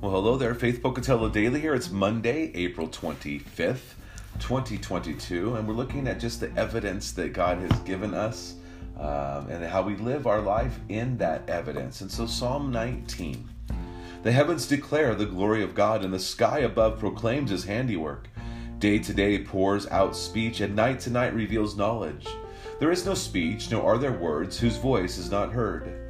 Well, hello there, Faith Pocatello Daily here. It's Monday, April 25th, 2022, and we're looking at just the evidence that God has given us um, and how we live our life in that evidence. And so, Psalm 19 The heavens declare the glory of God, and the sky above proclaims his handiwork. Day to day pours out speech, and night to night reveals knowledge. There is no speech, nor are there words whose voice is not heard.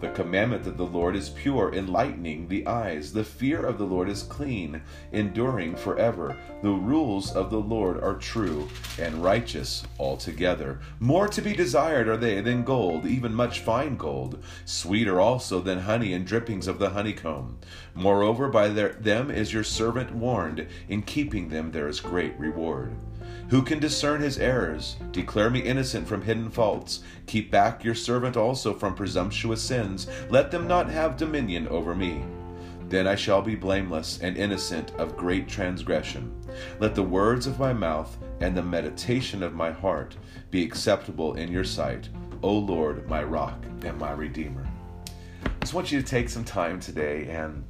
The commandment of the Lord is pure, enlightening the eyes. The fear of the Lord is clean, enduring forever. The rules of the Lord are true and righteous altogether. More to be desired are they than gold, even much fine gold, sweeter also than honey and drippings of the honeycomb. Moreover, by their, them is your servant warned. In keeping them there is great reward. Who can discern his errors? Declare me innocent from hidden faults. Keep back your servant also from presumptuous sins. Let them not have dominion over me. Then I shall be blameless and innocent of great transgression. Let the words of my mouth and the meditation of my heart be acceptable in your sight, O Lord, my rock and my redeemer. I just want you to take some time today and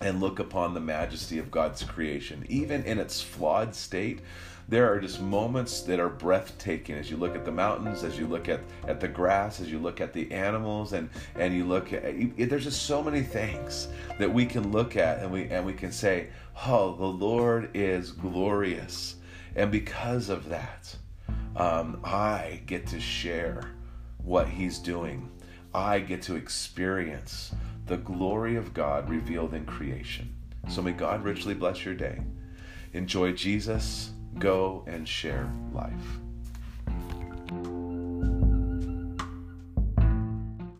and look upon the majesty of God's creation, even in its flawed state there are just moments that are breathtaking as you look at the mountains, as you look at, at the grass, as you look at the animals, and, and you look at there's just so many things that we can look at and we and we can say, Oh, the Lord is glorious. And because of that, um, I get to share what He's doing. I get to experience the glory of God revealed in creation. So may God richly bless your day. Enjoy Jesus Go and share life.